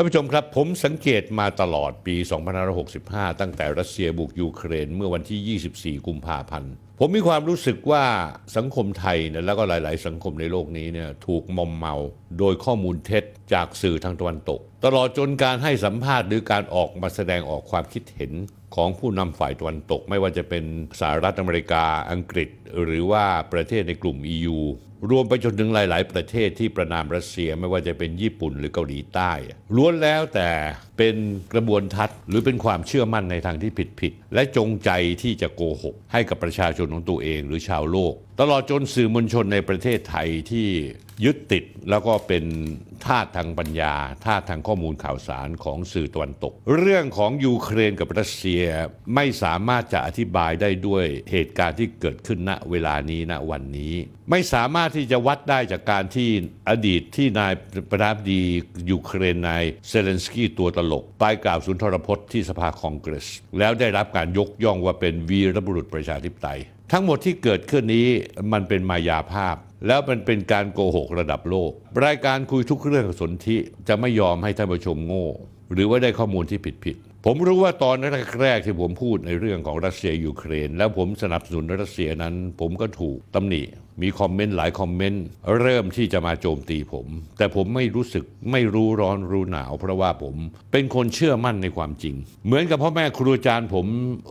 ท่านผู้ชมครับ ผมสังเกตมาตลอดปี 2565 ตั้งแต่รัสเซียบุกยูเครนเมื่อวันที่ 24 กุมภาพันธ์ ผมมีความรู้สึกว่าสังคมไทยเนี่ยแล้วก็หลาย ๆ สังคมในโลกนี้เนี่ยถูกมอมเมา โดยข้อมูลเท็จจากสื่อทางตะวันตก ตลอดจนการให้สัมภาษณ์หรือการออกมาแสดงออกความคิดเห็นของผู้นำฝ่ายตะวันตก ไม่ว่าจะเป็นสหรัฐอเมริกาอังกฤษ หรือว่าประเทศในกลุ่ม EU รวมไปจนถึงหลาย ๆ ประเทศที่ประนามรัสเซียไม่ว่าจะเป็นญี่ปุ่นหรือเกาหลีใต้ล้วนแล้วแต่เป็นกระบวนทัศน์หรือเป็นความเชื่อมั่นในทางที่ผิด ๆ และจงใจที่จะโกหก ให้กับประชาชนของตัวเองหรือชาวโลก ตลอดจนสื่อมวลชนในประเทศไทยที่ยึดติดแล้วก็เป็นท่าทางปัญญาท่าทางข้อมูลข่าวสารของสื่อตะวันตก เรื่องของยูเครนกับรัสเซียไม่สามารถจะอธิบายได้ด้วยเหตุการณ์ที่เกิดขึ้นณเวลานี้ณวันนี้ ไม่สามารถที่จะวัดได้จากการที่อดีตที่นายประธานาธิบดียูเครนนายเซเลนสกี้ตัวตลก ไปกล่าวสุนทรพจน์ที่สภาคองเกรส แล้วได้รับการยกย่องว่าเป็นวีรบุรุษประชาธิปไตย ทั้งหมดที่เกิดขึ้นนี้มันเป็นมายาภาพ แล้วมันเป็นการโกหกระดับโลก รายการคุยทุกเรื่องสนธิจะไม่ยอมให้ท่านผู้ชมโง่ หรือว่าได้ข้อมูลที่ผิดผิดๆผมรู้ว่าตอนแรกๆที่ผมพูดในเรื่องของรัสเซียยูเครน แล้วผมสนับสนุนรัสเซียนั้น ผมก็ถูกตำหนิ มีคอมเมนต์หลายคอมเมนต์เริ่มที่จะมาโจมตีผม แต่ผมไม่รู้สึกไม่รู้ร้อนรู้หนาว เพราะว่าผมเป็นคนเชื่อมั่นในความจริง เหมือนกับพ่อแม่ครูอาจารย์ผม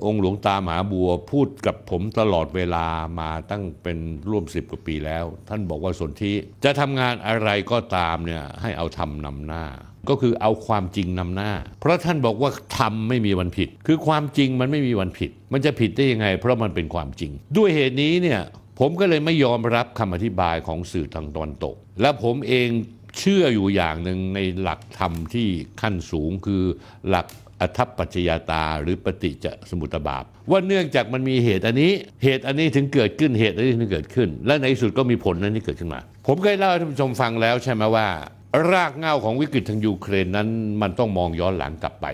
องค์หลวงตามหาบัวพูดกับผมตลอดเวลามาตั้งเป็นร่วมสิบกว่าปีแล้ว ท่านบอกว่าสนธิจะทำงานอะไรก็ตามเนี่ยให้เอาทำนำหน้าก็คือเอาความจริงนำหน้า เพราะท่านบอกว่าทำไม่มีวันผิด คือความจริงมันไม่มีวันผิด มันจะผิดได้ยังไง เพราะมันเป็นความจริง ด้วยเหตุนี้เนี่ย ผมก็เลยไม่ยอมรับคำอธิบายของสื่อทางตะวันตก และผมเองเชื่ออยู่อย่างหนึ่งในหลักธรรมที่ขั้นสูงคือหลักอัทัปปัจจยาตาหรือปฏิจจสมุตบาป ว่าเนื่องจากมันมีเหตุอันนี้ เหตุอันนี้ถึงเกิดขึ้นเหตุอันนี้ถึงเกิดขึ้น และในที่สุดก็มีผลนั้นที่เกิดขึ้นมา ผมเคยเล่าให้ท่านผู้ชมฟังแล้วใช่ไหมว่า รากเหง้าของวิกฤตทางยูเครนนั้น มันต้องมองย้อนหลังกลับไป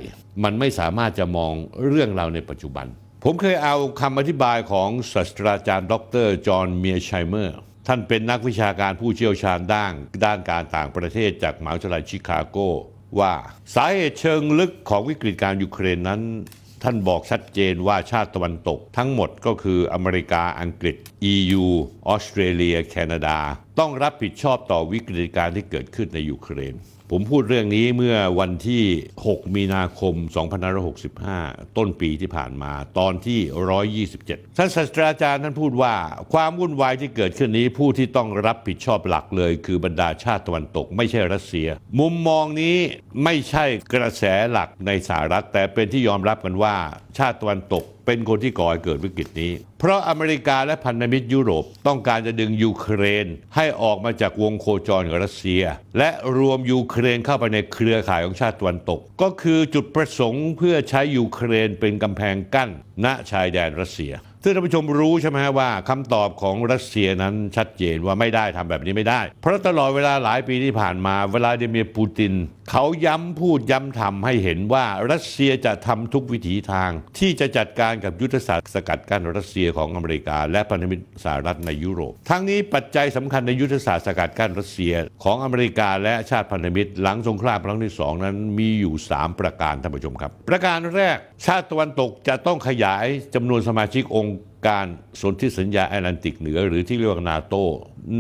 มันไม่สามารถจะมองเรื่องราวในปัจจุบัน ผมเคยเอาคำอธิบายของศาสตราจารย์ ดร จอห์นเมียร์ไชเมอร์ ท่านเป็นนักวิชาการผู้เชี่ยวชาญด้านด้านการต่างประเทศจากมหาวิทยาลัยชิคาโก ว่าสาเหตุเชิงลึกของวิกฤตการณ์ยูเครนนั้น ท่านบอกชัดเจนว่าชาติตะวันตก ทั้งหมดก็คืออเมริกาอังกฤษ EU ออสเตรเลีย แคนาดา ต้องรับผิดชอบต่อวิกฤตการที่เกิดขึ้นในยูเครน ผมพูดเรื่องนี้เมื่อวันที่ 6 มีนาคม 2565 ต้นปีที่ผ่านมาตอนที่ 127 ท่านศาสตราจารย์ท่านพูดว่า ความวุ่นวายที่เกิดขึ้นนี้ผู้ที่ต้องรับผิดชอบหลักเลย คือบรรดาชาติตะวันตก ไม่ใช่รัสเซีย มุมมองนี้ไม่ใช่กระแสหลักในสหรัฐ แต่เป็นที่ยอมรับกันว่าชาติตะวันตก เป็นคนที่ก่อให้เกิดวิกฤตนี้ เพราะอเมริกาและพันธมิตรยุโรปต้องการจะดึงยูเครนให้ออกมาจากวงโคจรกับรัสเซีย และรวมยูเครนเข้าไปในเครือข่ายของชาติตะวันตก ก็คือจุดประสงค์เพื่อใช้ยูเครนเป็นกำแพงกั้น ณชายแดนรัสเซียซึ่งท่านผู้ชมรู้ใช่ไหมว่าคำตอบของรัสเซียนั้นชัดเจนว่าไม่ได้ทำแบบนี้ไม่ได้ เพราะตลอดเวลาหลายปีที่ผ่านมาวลาดิเมียร์ปูตินเขาย้ำพูดย้ำทำให้เห็นว่ารัสเซียจะทำทุกวิถีทาง ที่จะจัดการกับยุทธศาสตร์สกัดกั้นรัสเซียของอเมริกา และพันธมิตรสหรัฐในยุโรป ทั้งนี้ปัจจัยสำคัญในยุทธศาสตร์สกัดกั้นรัสเซียของอเมริกาและชาติพันธมิตร หลังสงครามครั้งที่สองนั้นมีอยู่ 3 ประการท่านผู้ชมครับ ประการแรกชาติตะวันตกจะต้องขยายจำนวนสมาชิกองค์ การสนธิสัญญาแอตแลนติกเหนือหรือที่เรียกว่านาโต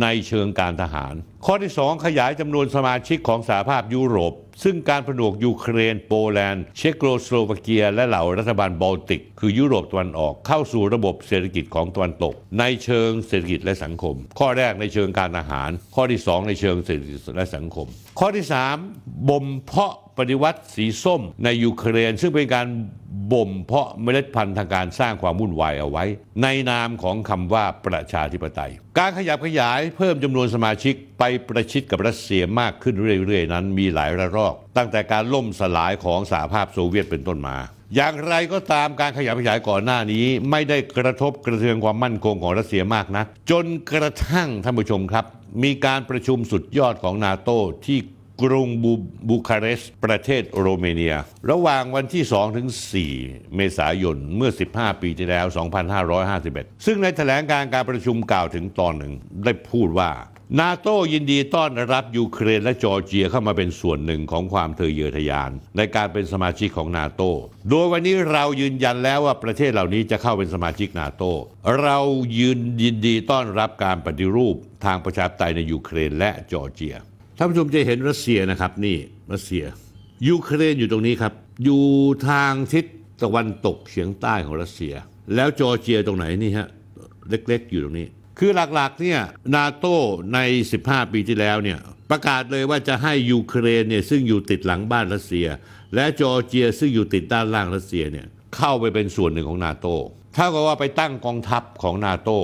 ในเชิงการทหาร ข้อที่ 2 ขยายจำนวนสมาชิกของสหภาพยุโรป ซึ่งการผนวกยูเครน โปแลนด์ เชโกสโลวาเกีย และเหล่ารัฐบาลบอลติก คือยุโรปตะวันออกเข้าสู่ระบบเศรษฐกิจของตะวันตก ในเชิงเศรษฐกิจและสังคม ข้อแรกในเชิงการทหาร ข้อที่ 2 ในเชิงเศรษฐกิจและสังคม ข้อที่ 3 บ่มเพาะ ปฏิวัติสีส้มในยูเครน ซึ่งเป็นการบ่มเพาะเมล็ดพันธุ์ทางการสร้างความวุ่นวายเอาไว้ ในนามของคำว่าประชาธิปไตย การขยับขยายเพิ่มจำนวนสมาชิกไปประชิดกับรัสเซียมากขึ้นเรื่อยๆ นั้นมีหลายระลอก ตั้งแต่การล่มสลายของสหภาพโซเวียตเป็นต้นมาอย่างไรก็ตามการขยับขยายก่อนหน้านี้ไม่ได้กระทบกระเทือนความมั่นคงของรัสเซียมากนะ จนกระทั่งท่านผู้ชมครับ มีการประชุมสุดยอดของนาโตที่ กรุงบูบูคาเรสต์ประเทศโรเมเนีย ระหว่างวันที่ 2 ถึง 4 เมษายนเมื่อ 15 ปีที่แล้ว 2551 ซึ่งในแถลงการณ์การประชุมกล่าวถึงตอนหนึ่งได้พูดว่านาโต้ยินดีต้อนรับยูเครนและจอร์เจียเข้ามาเป็นส่วนหนึ่งของความทะเยอทะยาน ในการเป็นสมาชิกของนาโต้โดยวันนี้เรายืนยันแล้วว่าประเทศเหล่านี้จะเข้าเป็นสมาชิกนาโต้เรายืนยินดีต้อนรับการปฏิรูปทางประชาธิปไตยในยูเครนและจอร์เจีย ท่านผู้ชมจะเห็นรัสเซียนะครับนี่รัสเซีย ยูเครนอยู่ตรงนี้ครับ อยู่ทางทิศตะวันตกเฉียงใต้ของรัสเซีย แล้วจอร์เจียตรงไหนนี่ฮะเล็กๆ อยู่ตรงนี้ คือหลักๆเนี่ยนาโตใน 15 ปีที่แล้วเนี่ยประกาศเลยว่าจะให้ยูเครนเนี่ยซึ่งอยู่ติดหลังบ้านรัสเซีย และจอร์เจียซึ่งอยู่ติดด้านล่างรัสเซียเนี่ยเข้าไปเป็นส่วนหนึ่งของนาโต้เท่ากับว่าไปตั้งกองทัพของนาโต้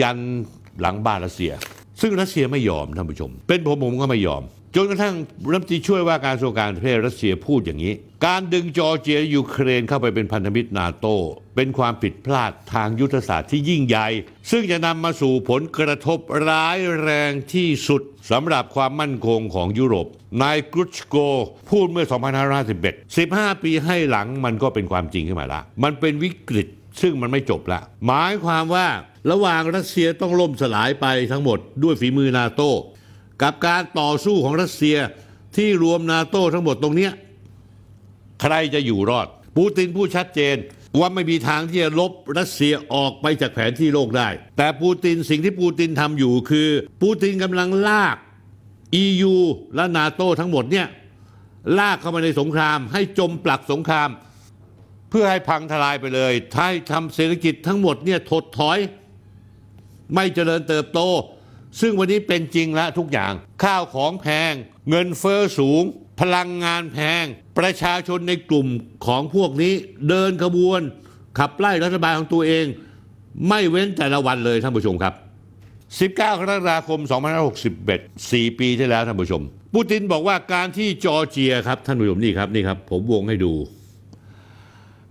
ยันหลังบ้านรัสเซีย ซึ่งรัสเซียไม่ยอมท่านผู้ชม เป็นผมผมก็ไม่ยอม จนกระทั่งรัฐมนตรีช่วยว่าการกระทรวงการต่างประเทศรัสเซียพูดอย่างนี้ การดึงจอร์เจียยูเครนเข้าไปเป็นพันธมิตรนาโต เป็นความผิดพลาดทางยุทธศาสตร์ที่ยิ่งใหญ่ ซึ่งจะนำมาสู่ผลกระทบร้ายแรงที่สุดสำหรับความมั่นคงของยุโรปนายกรุชโก พูดเมื่อ 2551 15 ปีให้หลังมันก็เป็นความจริงขึ้นมาละมันเป็นวิกฤตซึ่งมันไม่จบละหมายความว่า ระหว่างรัสเซียต้องล่มสลายไปทั้งหมดด้วยฝีมือนาโต้กับการต่อสู้ของรัสเซียที่รวมนาโต้ทั้งหมดตรงเนี้ยใครจะอยู่รอด ปูตินพูดชัดเจนว่าไม่มีทางที่จะลบรัสเซียออกไปจากแผนที่โลกได้ แต่ปูตินสิ่งที่ปูตินทำอยู่คือ ปูตินกำลังลาก EU และนาโต้ทั้งหมดเนี่ยลากเข้ามาในสงคราม ให้จมปลักสงคราม เพื่อให้พังทลายไปเลยให้ทำเศรษฐกิจทั้งหมดเนี่ยถดถอย ไม่เจริญเติบโต ซึ่งวันนี้เป็นจริงแล้วทุกอย่าง ข้าวของแพง เงินเฟอ้อสูง พลังงานแพง ประชาชนในกลุ่มของพวกนี้เดินขบวน ขับไล่รัฐบาลของตัวเอง ไม่เว้นแต่ละวันเลยท่านผู้ชมครับ 19 กรกฎาคม 2561 4 ปีที่แล้วท่านผู้ชม ปูตินบอกว่าการที่จอร์เจียครับท่านผู้ชมนี่ครับนี่ครับ ผมวงให้ดู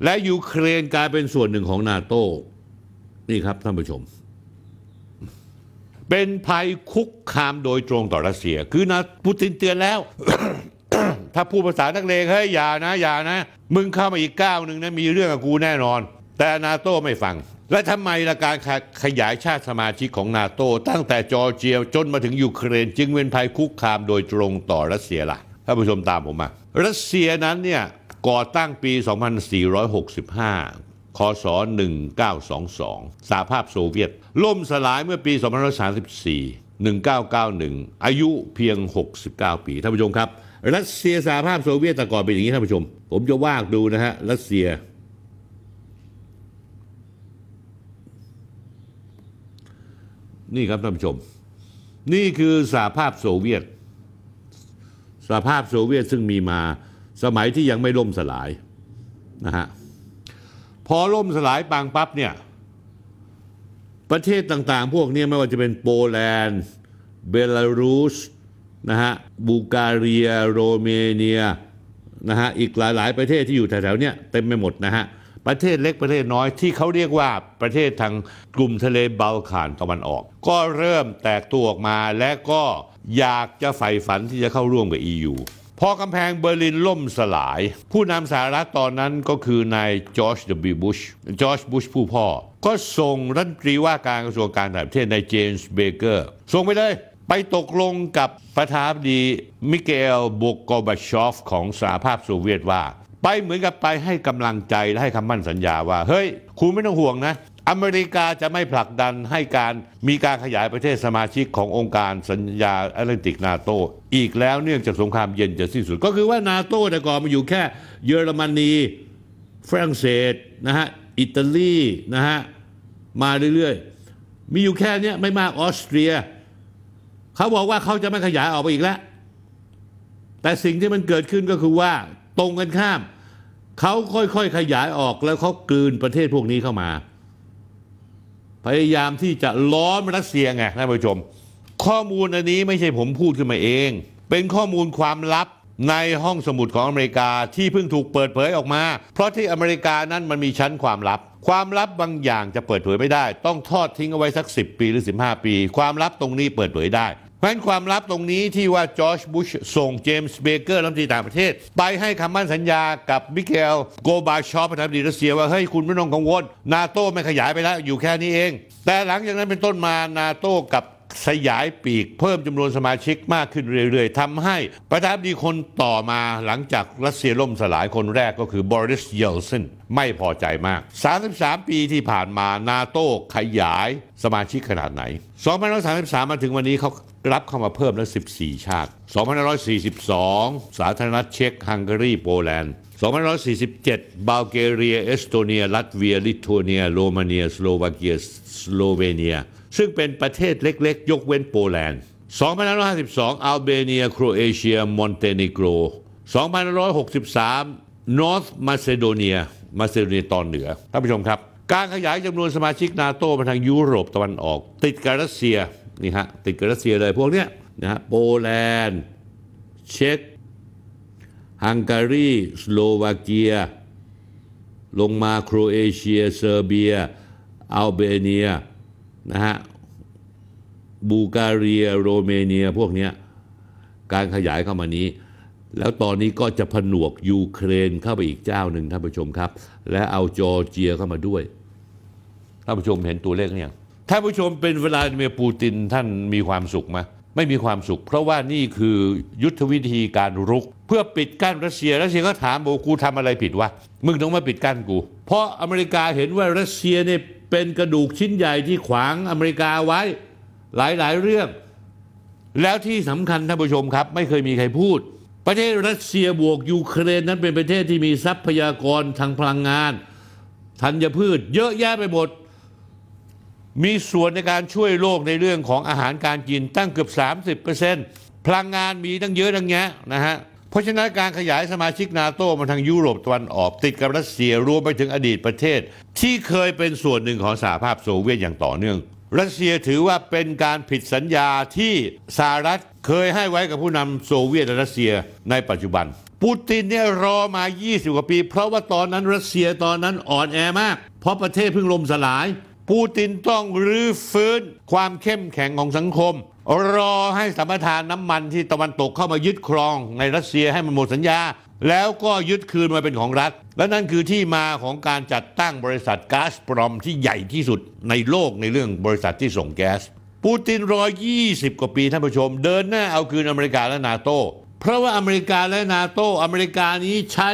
และยูเครนกลายเป็นส่วนหนึ่งของนาโต้นี่ครับท่านผู้ชม เป็นภัยคุกคามโดยตรงต่อรัสเซีย คือนะปูตินเตือนแล้ว ถ้าพูดภาษานักเลงเฮ้ยอย่านะอย่านะ มึงเข้ามาอีกก้าวหนึ่งนะมีเรื่องกับกูแน่นอน แต่นาโต้ไม่ฟัง และทำไมละการขขยายชาติสมาชิกของนาโต้ตั้งแต่จอร์เจียจนมาถึงยูเครน จึงเป็นภัยคุกคามโดยตรงต่อรัสเซียล่ะท่านผู้ชมตามผมมารัสเซียนั้นเนี่ยก่อตั้งปี 2465 คศ 1922 สหภาพโซเวียต ล่มสลายเมื่อปี 2534 1991 อายุเพียง 69 ปี ท่านผู้ชมครับ รัสเซียสหภาพโซเวียตแต่ก่อนเป็นอย่างนี้ท่านผู้ชม ผมจะวากดูนะฮะ รัสเซีย นี่ครับท่านผู้ชม นี่คือสหภาพโซเวียต สหภาพโซเวียตซึ่งมีมาสมัยที่ยังไม่ล่มสลายนะฮะ พอล่มสลายปางปั๊บเนี่ย ประเทศต่างๆ พวกนี้ไม่ว่าจะเป็นโปแลนด์ เบลารุสนะฮะบัลแกเรีย โรเมเนียนะฮะอีกหลายๆ ประเทศที่อยู่แถวๆเนี้ยเต็มไปหมดนะฮะประเทศเล็กประเทศน้อยที่เขาเรียกว่าประเทศทางกลุ่มทะเลบอลข่านตะวันออก ก็เริ่มแตกตัวออกมาและก็อยากจะใฝ่ฝันที่จะเข้าร่วมกับ EU พอกำแพงเบอร์ลินล่มสลาย ผู้นำสหรัฐตอนนั้นก็คือนายจอร์จ W. บุชจอร์จบุชผู้พ่อ ก็ส่งรัฐมนตรีว่าการกระทรวงการต่างประเทศนายเจมส์เบเกอร์ส่งไปเลย ไปตกลงกับประธานาธิบดีมิคาอิล กอร์บาชอฟของสหภาพโซเวียตว่า ไปเหมือนกับไปให้กำลังใจและให้คำมั่นสัญญาว่า เฮ้ย คุณไม่ต้องห่วงนะ อเมริกาจะไม่ผลักดันให้การมีการขยายประเทศสมาชิกขององค์การสัญญาแอตแลนติกนาโตอีกแล้วเนื่องจากสงครามเย็นจะสิ้นสุด ก็คือว่านาโตแต่ก่อนมันอยู่แค่เยอรมนี ฝรั่งเศสนะฮะอิตาลีนะฮะมาเรื่อยๆ มีอยู่แค่เนี้ยไม่มากออสเตรีย เขาบอกว่าเขาจะไม่ขยายออกไปอีกแล้ว แต่สิ่งที่มันเกิดขึ้นก็คือว่าตรงกันข้าม เขาค่อยๆขยายออกแล้วเขากลืนประเทศพวกนี้เข้ามา พยายามที่จะล้อมรัสเซียไงท่านผู้ชม ข้อมูลอันนี้ไม่ใช่ผมพูดขึ้นมาเอง เป็นข้อมูลความลับในห้องสมุดของอเมริกาที่เพิ่งถูกเปิดเผยออกมา เพราะที่อเมริกานั้นมันมีชั้นความลับ ความลับบางอย่างจะเปิดเผยไม่ได้ ต้องทอดทิ้งเอาไว้สัก 10 ปีหรือ 15 ปี ความลับตรงนี้เปิดเผยได้ เพราะฉะนั้นความลับตรงนี้ที่ว่าจอร์จบุชส่งเจมส์เบเกอร์รัฐมนตรีต่างประเทศ ไปให้คำมั่นสัญญากับมิเกลโกบาชอปประธานาธิบดีรัสเซียว่า เฮ้ยคุณไม่ต้องกังวล นาโต้ไม่ขยายไปแล้วอยู่แค่นี้เอง แต่หลังจากนั้นเป็นต้นมานาโต้กลับ สยายปีก เพิ่มจำนวนสมาชิกมากขึ้นเรื่อยๆทำให้ประธานาธิบดีคนต่อมาหลังจากรัสเซียล่มสลายคนแรกก็คือบอริสเยลซินไม่พอใจมาก 33 ปีที่ผ่านมานาโต้ขยายสมาชิกขนาดไหน 2533 มาถึงวันนี้เขารับเข้ามาเพิ่มแล้ว 14 ชาติ 2542 สาธารณรัฐเช็กฮังการีโปแลนด์2547 บัลแกเรีย เอสโตเนีย ลัตเวีย ลิทัวเนีย โรมาเนีย สโลวาเกีย สโลเวเนีย ซึ่งเป็นประเทศเล็กๆ ยกเว้นโปแลนด์2552 อัลเบเนีย โครเอเชีย มอนเตเนโกร2563 นอร์ทมาซิโดเนีย มาซิโดเนียตอนเหนือ ท่านผู้ชมครับ การขยายจำนวนสมาชิกนาโตมาทางยุโรปตะวันออก ติดกับรัสเซียนี่ฮะติดกับรัสเซียเลยพวกเนี้ยนะฮะโปแลนด์ เช็กฮังการี สโลวาเกีย ลงมาโครเอเชีย เซอร์เบีย อัลเบเนีย นะฮะบูการีโรเมเนียพวกนี้การขยายเข้ามานี้ แล้วตอนนี้ก็จะผนวกยูเครนเข้าไปอีกเจ้าหนึ่งท่านผู้ชมครับ และเอาจอร์เจียเข้ามาด้วยท่านผู้ชมเห็นตัวเลขหรือยังท่านผู้ชมเป็นเวลาเมียปูตินท่านมีความสุขไหมไม่มีความสุข เพราะว่านี่คือยุทธวิธีการรุก เพื่อปิดกั้นรัสเซียรัสเซียก็ถามบอกกูทำอะไรผิดวะมึงต้องมาปิดกั้นกู เพราะอเมริกาเห็นว่ารัสเซียเนี่ย เป็นกระดูกชิ้นใหญ่ที่ขวางอเมริกาไว้หลายๆเรื่อง แล้วที่สำคัญท่านผู้ชมครับ ไม่เคยมีใครพูด ประเทศรัสเซียบวกยูเครนนั้นเป็นประเทศที่มีทรัพยากรทางพลังงานธัญพืช เยอะแยะไปหมด มีส่วนในการช่วยโลกในเรื่องของอาหารการกินตั้งเกือบ 30%พลังงานมีตั้งเยอะตั้งแยะนะฮะ เพราะฉะนั้นการขยายสมาชิกนาโตมาทางยุโรปตะวันออกติดกับรัสเซียรวมไปถึงอดีตประเทศ ที่เคยเป็นส่วนหนึ่งของสหภาพโซเวียตอย่างต่อเนื่อง รัสเซียถือว่าเป็นการผิดสัญญาที่สหรัฐเคยให้ไว้กับผู้นำโซเวียตและรัสเซียในปัจจุบัน ปูตินเนี่ยรอมา 20 กว่าปี เพราะว่าตอนนั้นรัสเซียตอนนั้นอ่อนแอมาก เพราะประเทศเพิ่งล่มสลาย ปูตินต้องรื้อฟื้นความเข้มแข็งของสังคม รอให้สัมปทานน้ำมันที่ตะวันตกเข้ามายึดครองในรัสเซียให้มันหมดสัญญา แล้วก็ยึดคืนมาเป็นของรัฐ และนั่นคือที่มาของการจัดตั้งบริษัทก๊าซปรอมที่ใหญ่ที่สุดในโลกในเรื่องบริษัทที่ส่งแก๊ส ปูตินรอ20 กว่าปีท่านผู้ชม เดินหน้าเอาคืนอเมริกาและนาโตเพราะว่าอเมริกาและนาโตอเมริกานี้ใช้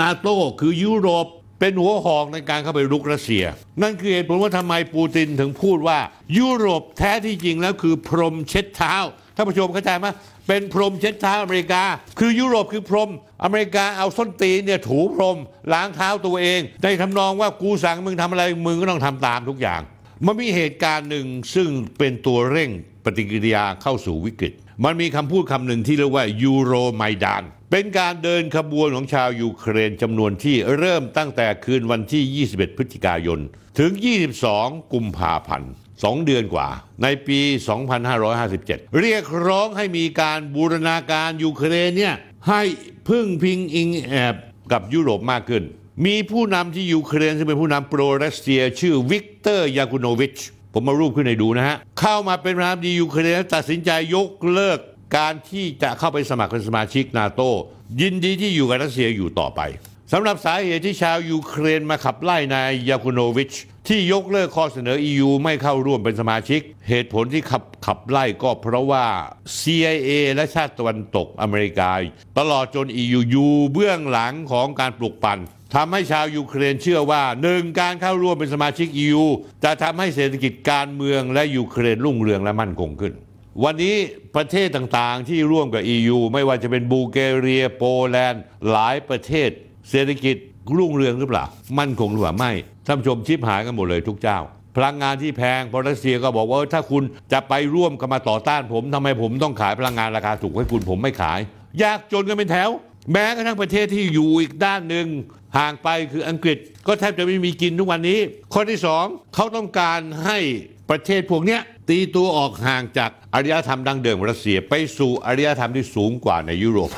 นาโตคือยุโรป เป็นหัวหอกในการเข้าไปรุกรัสเซีย นั่นคือเหตุผลว่าทำไมปูตินถึงพูดว่า ยุโรปแท้ที่จริงแล้วคือพรมเช็ดเท้าท่านผู้ชมเข้าใจไหมเป็นพรมเช็ดเท้าอเมริกา คือยุโรปคือพรม อเมริกาเอาส้นตีนเนี่ยถูพรมล้างเท้าตัวเองในทำนองว่ากูสั่งมึงทำอะไรมึงก็ต้องทำตามทุกอย่าง มันมีเหตุการณ์หนึ่งซึ่งเป็นตัวเร่งปฏิกิริยาเข้าสู่วิกฤต มันมีคำพูดคำหนึ่งที่เรียกว่ายูโรไมดาน เป็นการเดินขบวนของชาวยูเครนจำนวนที่เริ่มตั้งแต่คืนวันที่ 21 พฤศจิกายน ถึง 22 กุมภาพันธ์สองเดือนกว่า ในปี 2557 เรียกร้องให้มีการบูรณาการยูเครนเนี่ยให้พึ่งพิงอิงแอบกับยุโรปมากขึ้น มีผู้นำที่ยูเครนซึ่งเป็นผู้นำโปรรัสเซีย ชื่อวิกเตอร์ยากุโนวิชผมเอารูปขึ้นให้ดูนะฮะ เข้ามาเป็นประธานาธิบดียูเครนตัดสินใจยกเลิก การที่จะเข้าไปสมัครเป็นสมาชิกนาโตยินดีที่อยู่กับรัสเซียอยู่ต่อไปสำหรับสาเหตุที่ชาวยูเครนมาขับไล่นายยาคุโนวิช ที่ยกเลิกข้อเสนอ EU ไม่เข้าร่วมเป็นสมาชิก เหตุผลที่ขับขับไล่ก็เพราะว่า CIA และชาติตะวันตกอเมริกา ตลอดจน EU อยู่เบื้องหลังของการปลุกปั่นทำให้ชาวยูเครนเชื่อว่าหนึ่งการเข้าร่วมเป็นสมาชิก EU จะทำให้เศรษฐกิจการเมืองและยูเครนรุ่งเรืองและมั่นคงขึ้น วันนี้ประเทศต่างๆ ที่ร่วมกับ EU ไม่ว่าจะเป็นบูเกเรียโปแลนด์หลายประเทศ เศรษฐกิจรุ่งเรืองหรือเปล่า มั่นคงหรือเปล่าไม่ท่านผู้ชมชิบหายกันหมดเลยทุกเจ้า พลังงานที่แพงเพราะรัสเซียก็บอกว่าถ้าคุณจะไปร่วมกันมาต่อต้านผมทำไมผมต้องขายพลังงานราคาถูกให้คุณผมไม่ขาย ยากจนกันเป็นแถว แม้กระทั่งประเทศที่อยู่อีกด้านหนึ่งห่างไปคืออังกฤษก็แทบจะไม่มีกินทุกวันนี้ ข้อที่สองเขาต้องการให้ประเทศพวกเนี้ย ตีตัวออกห่างจากอารยธรรมดั้งเดิมของรัสเซีย ไปสู่อารยธรรมที่สูงกว่าในยุโรป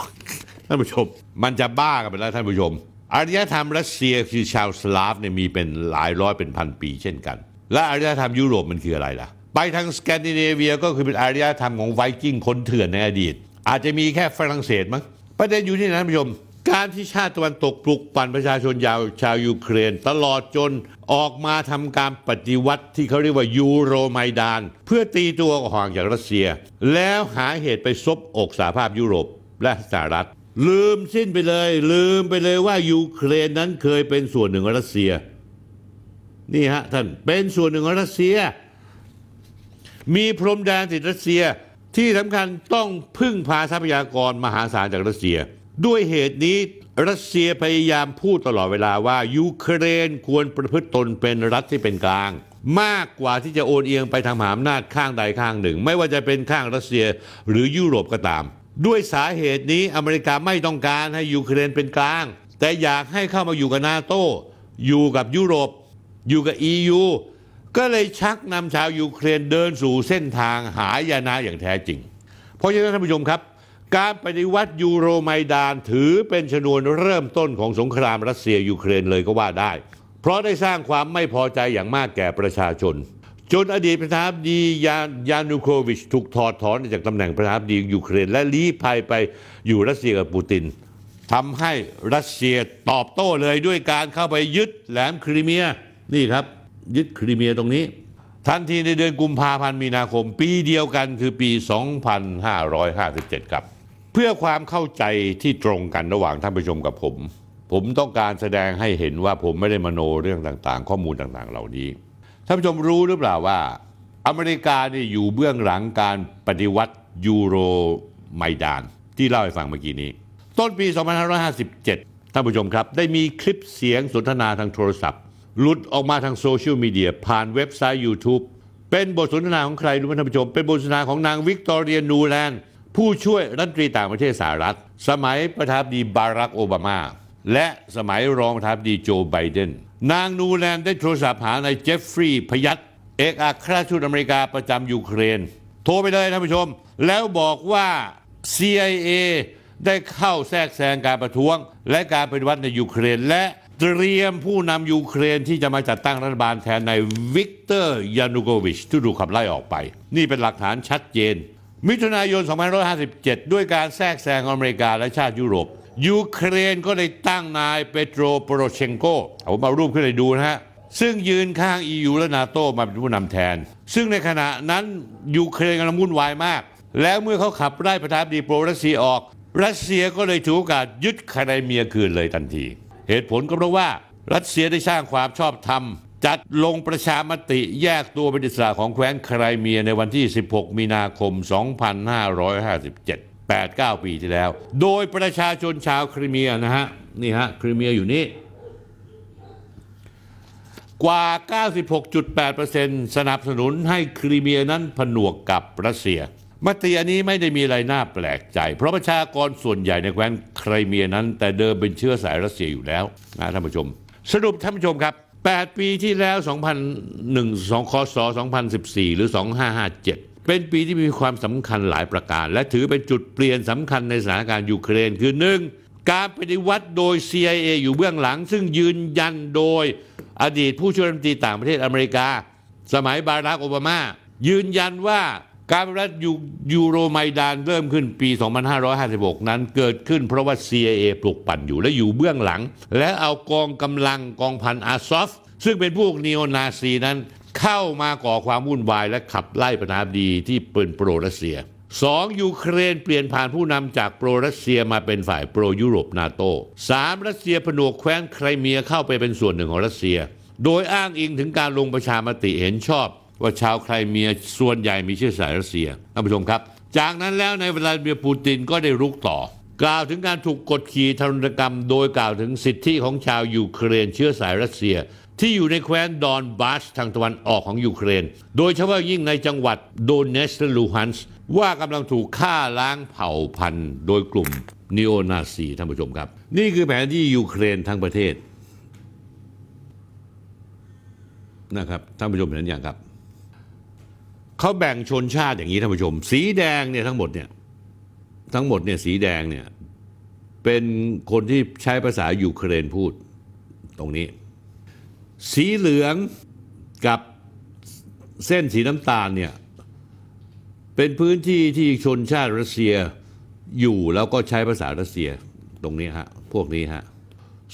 ท่านผู้ชม มันจะบ้ากันไปแล้วท่านผู้ชมอารยธรรมรัสเซียคือชาวสลาฟเนี่ยมีเป็นหลายร้อยเป็นพันปีเช่นกัน และอารยธรรมยุโรปมันคืออะไรล่ะ ไปทางสแกนดิเนเวียก็คือเป็นอารยธรรมของไวกิ้งคนเถื่อนในอดีต อาจจะมีแค่ฝรั่งเศสมั้งประเด็นอยู่ที่นั้นท่านผู้ชม การที่ชาติตะวันตกปลุกปั่นประชาชนยาวชาวยูเครน ตลอดจนออกมาทำการปฏิวัติที่เขาเรียกว่ายูโรไมดาน เพื่อตีตัวห่างจากรัสเซีย แล้วหาเหตุไปซบอกสหภาพยุโรปและสหรัฐ ลืมสิ้นไปเลย ลืมไปเลยว่ายูเครนนั้นเคยเป็นส่วนหนึ่งของรัสเซีย นี่ฮะท่านเป็นส่วนหนึ่งของรัสเซีย มีพรมแดนติดรัสเซียที่สำคัญต้องพึ่งพาทรัพยากรมหาศาลจากรัสเซีย ด้วยเหตุนี้รัสเซียพยายามพูดตลอดเวลาว่ายูเครนควรประพฤติตนเป็นรัฐที่เป็นกลาง มากกว่าที่จะโอนเอียงไปทางมหาอำนาจข้างใดข้างหนึ่ง ไม่ว่าจะเป็นข้างรัสเซียหรือยุโรปก็ตาม ด้วยสาเหตุนี้อเมริกาไม่ต้องการให้ยูเครนเป็นกลาง แต่อยากให้เข้ามาอยู่กับนาโตอยู่กับยุโรป อยู่กับ EU ก็เลยชักนำชาวยูเครนเดินสู่เส้นทางหายนะอย่างแท้จริง เพราะฉะนั้นท่านผู้ชมครับ การปฏิวัติยูโรไมดานถือเป็นชนวนเริ่มต้นของสงครามรัสเซียยูเครนเลยก็ว่าได้ เพราะได้สร้างความไม่พอใจอย่างมากแก่ประชาชน จนอดีตประธานาธิบดียานยานูโควิชถูกถอดถอนจากตำแหน่งประธานาธิบดียูเครน และลี้ภัยไปอยู่รัสเซียกับปูตินทำให้รัสเซียตอบโต้เลยด้วยการเข้าไปยึดแหลมคริเมียนี่ครับ ยึดคริเมียตรงนี้ ทันทีในเดือนกุมภาพันธ์มีนาคม ปีเดียวกันคือปี 2557 ครับ เพื่อความเข้าใจที่ตรงกันระหว่างท่านผู้ชมกับผม ผมต้องการแสดงให้เห็นว่าผมไม่ได้มโนเรื่องต่างๆ ข้อมูลต่างๆ เหล่านี้ท่านผู้ชมรู้หรือเปล่าว่า อเมริกาเนี่ยอยู่เบื้องหลังการปฏิวัติยูโรไมดาน ที่เล่าให้ฟังเมื่อกี้นี้ ต้นปี 2557 ท่านผู้ชมครับ ได้มีคลิปเสียงสนทนาทางโทรศัพท์ หลุดออกมาทางโซเชียลมีเดียผ่านเว็บไซต์ YouTube เป็นบทสนทนาของใครรู้ไหมท่านผู้ชม เป็นบทสนทนาของนางวิกตอเรียนูแลนด์ ผู้ช่วยรัฐมนตรีต่างประเทศสหรัฐ สมัยประธานาธิบดีบารักโอบามา และสมัยรองประธานาธิบดีโจไบเดน นางนูแลนด์ได้โทรศัพท์หานายเจฟฟรีย์ไพแอตต์เอกอัครราชทูตอเมริกาประจำยูเครน โทรไปเลยท่านผู้ชม แล้วบอกว่า CIA ได้เข้าแทรกแซงการประท้วง และการปฏิวัติในยูเครน และเตรียมผู้นำยูเครนที่จะมาจัดตั้งรัฐบาลแทนนายวิกเตอร์ยานูโกวิชที่ถูกขับไล่ออกไป นี่เป็นหลักฐานชัดเจน มิถุนายน 2557 ด้วยการแทรกแซงอเมริกาและชาติยุโรป ยูเครนก็ได้ตั้งนายเปโตรโปโรเชนโกผมเอารูปขึ้นให้ดูนะฮะ ซึ่งยืนข้าง EU และนาโตมาเป็นผู้นำแทน ซึ่งในขณะนั้นยูเครนกำลังวุ่นวายมาก แล้วเมื่อเขาขับไล่ประธานาธิบดีโปรรัสเซียออก รัสเซียก็เลยถือโอกาสยึดไครเมียคืนเลยทันที เหตุผลก็เพราะว่ารัสเซียได้สร้างความชอบธรรม จัดลงประชามติแยกตัวเป็นอิสระของแคว้นไครเมียในวันที่ 16 มีนาคม 2557 8-9 ปีที่แล้ว โดยประชาชนชาวคริเมียนะฮะ นี่ฮะ คริเมียอยู่นี่ กว่า 96.8%สนับสนุนให้คริเมียนั้นผนวกกับรัสเซีย มติอันนี้ไม่ได้มีอะไรน่าแปลกใจ เพราะประชากรส่วนใหญ่ในแคว้นไครเมียนั้น แต่เดิมเป็นเชื้อสายรัสเซียอยู่แล้วนะท่านผู้ชม สรุปท่านผู้ชมครับ 8 ปีที่แล้ว 2001 2คศ2014 หรือ 2557 เป็นปีที่มีความสำคัญหลายประการ และถือเป็นจุดเปลี่ยนสำคัญในสถานการณ์ยูเครนคือ 1. การปฏิวัติโดย CIA อยู่เบื้องหลัง ซึ่งยืนยันโดยอดีตผู้ช่วยรัฐมนตรีต่างประเทศอเมริกา สมัยบารักโอบามา ยืนยันว่า การปฏิวัติยูยูโรไมดานเริ่มขึ้นปี 2556 นั้นเกิดขึ้นเพราะว่า CIA ปลุกปั่นอยู่และอยู่เบื้องหลัง และเอากองกำลังกองพันอาซอฟ ซึ่งเป็นพวกนีโอนาซีนั้น เข้ามาก่อความวุ่นวายและขับไล่ประธานาธิบดีที่เป็นโปรรัสเซียสองยูเครนเปลี่ยนผ่านผู้นำจากโปรรัสเซียมาเป็นฝ่ายโปรยุโรปนาโตสามรัสเซียผนวกแคว้นไครเมียเข้าไปเป็นส่วนหนึ่งของรัสเซีย โดยอ้างอิงถึงการลงประชามติเห็นชอบ ว่าชาวไครเมียส่วนใหญ่มีเชื้อสายรัสเซียท่านผู้ชมครับ จากนั้นแล้วนายวลาดิเมียร์ปูตินก็ได้รุกต่อ กล่าวถึงการถูกกดขี่ทารุณกรรม โดยกล่าวถึงสิทธิของชาวยูเครนเชื้อสายรัสเซีย ที่อยู่ในแคว้นดอนบาสทางตะวันออกของยูเครน โดยเฉพาะยิ่งในจังหวัดโดเนสและลูฮันส์ว่ากำลังถูกฆ่าล้างเผ่าพันธุ์ โดยกลุ่มนิโอนาซีท่านผู้ชมครับ นี่คือแผนที่ยูเครนทั้งประเทศนะครับท่านผู้ชมเห็นอย่างครับ เขาแบ่งชนชาติอย่างนี้ท่านผู้ชม สีแดงเนี่ยทั้งหมดเนี่ยทั้งหมดเนี่ยสีแดงเนี่ยเป็นคนที่ใช้ภาษายูเครนพูดตรงนี้ สีเหลืองกับเส้นสีน้ำตาลเนี่ยเป็นพื้นที่ที่ชนชาติรัสเซียอยู่แล้วก็ใช้ภาษารัสเซียตรงนี้ฮะพวกนี้ฮะ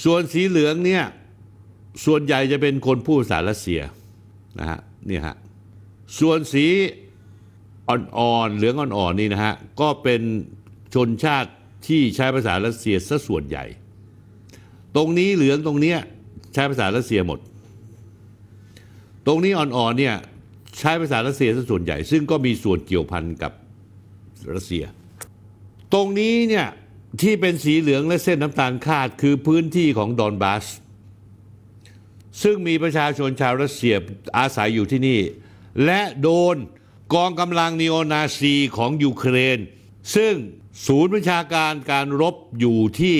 ส่วนสีเหลืองเนี่ยส่วนใหญ่จะเป็นคนพูดภาษารัสเซียนะฮะนี่ฮะ ส่วนสีอ่อนๆเหลืองอ่อนๆนี่นะฮะก็เป็นชนชาติที่ใช้ภาษารัสเซียซะส่วนใหญ่ ตรงนี้เหลืองตรงเนี้ยใช้ภาษารัสเซียหมด ตรงนี้อ่อนๆเนี่ยใช้ภาษารัสเซียซะส่วนใหญ่ ซึ่งก็มีส่วนเกี่ยวพันกับรัสเซีย ตรงนี้เนี่ยที่เป็นสีเหลืองและเส้นน้ำตาลคาดคือพื้นที่ของดอนบาสซึ่งมีประชาชนชาวรัสเซียอาศัยอยู่ที่นี่ และโดนกองกำลังนีโอนาซีของยูเครน ซึ่งศูนย์ประชาการการรบอยู่ที่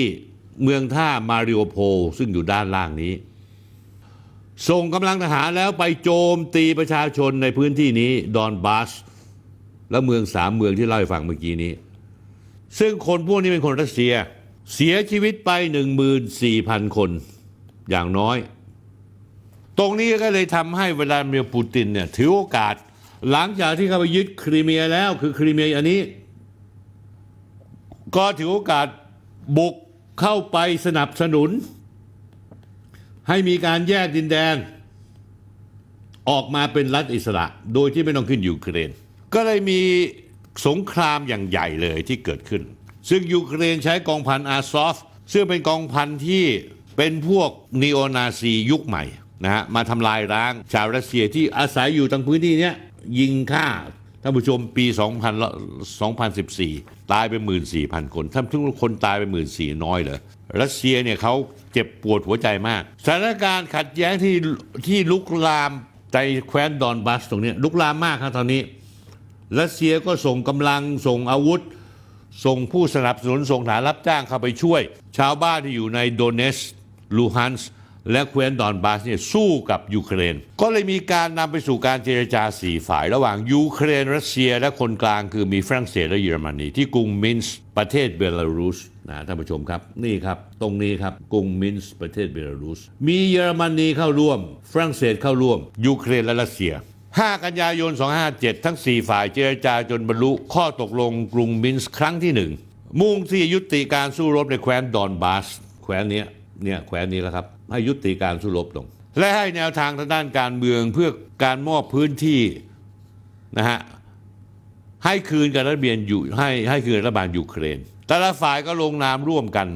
เมืองท่ามาริโอโพซึ่งอยู่ด้านล่างนี้ ส่งกำลังทหารแล้วไปโจมตีประชาชนในพื้นที่นี้ดอนบาสและเมืองสามเมืองที่เล่าให้ฟังเมื่อกี้นี้ ซึ่งคนพวกนี้เป็นคนรัสเซีย เสียชีวิตไป 14,000 คนอย่างน้อย ตรงนี้ก็เลยทำให้เวลาเมียปูตินเนี่ยถือโอกาส หลังจากที่เขาไปยึดครีเมียแล้วคือครีเมียอันนี้ ก็ถือโอกาสบุกเข้าไปสนับสนุน ให้มีการแยกดินแดน ออกมาเป็นรัฐอิสระ โดยที่ไม่ต้องขึ้นยูเครน ก็เลยมีสงครามอย่างใหญ่เลยที่เกิดขึ้น ซึ่งยูเครนใช้กองพันอาซอฟซึ่งเป็นกองพันที่เป็นพวกนีโอนาซียุคใหม่ นะฮะมาทำลายล้างชาวรัสเซียที่อาศัยอยู่ทางพื้นที่เนี้ยยิงฆ่าท่านผู้ชมปี 2000 2014 ตายไป 14,000 คนท่านทุกคนตายไป 14,000 น้อยเหรอรัสเซียเนี่ยเขาเจ็บปวดหัวใจมาก สถานการณ์ขัดแย้งที่ที่ลุกลามในแคว้นดอนบาสตรงนี้ลุกลามมากครับตอนนี้ รัสเซียก็ส่งกำลังส่งอาวุธ ส่งผู้สนับสนุนส่งทหารรับจ้างเข้าไปช่วย ชาวบ้านที่อยู่ในโดเนตสก์ลูฮันสก์ และแคว้นดอนบาสเนี่ยสู้กับยูเครน ก็เลยมีการนำไปสู่การเจรจาสี่ฝ่าย ระหว่างยูเครนรัสเซีย และคนกลางคือมีฝรั่งเศสและเยอรมนีที่กรุงมินสก์ประเทศเบลารุสนะท่านผู้ชมครับ นี่ครับ ตรงนี้ครับกรุงมินสก์ประเทศเบลารุส มีเยอรมนีเข้าร่วมฝรั่งเศสเข้าร่วม ยูเครนและรัสเซีย 5 กันยายน 257 ทั้ง 4 ฝ่ายเจรจาจนบรรลุข้อตกลงกรุงมินส์ครั้งที่หนึ่งมุ่งที่ยุติการสู้รบในแคว้นดอนบาสแคว้นนี้เนี่ยแคว้นนี้แล้วครับ ให้ยุติการสู้รบลง และให้แนวทางทางด้านการเมืองเพื่อการมอบพื้นที่นะฮะให้คืนกับรัฐบาลอยู่ให้ให้คืนรัฐบาลยูเครน แต่ละฝ่ายก็ลงนามร่วมกัน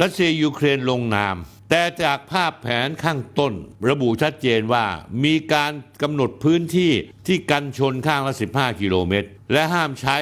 รัสเซียยูเครนลงนาม แต่จากภาพแผนที่ข้างต้น ระบุชัดเจนว่ามีการกำหนดพื้นที่ที่กันชนข้างละ 15 กิโลเมตร และห้ามใช้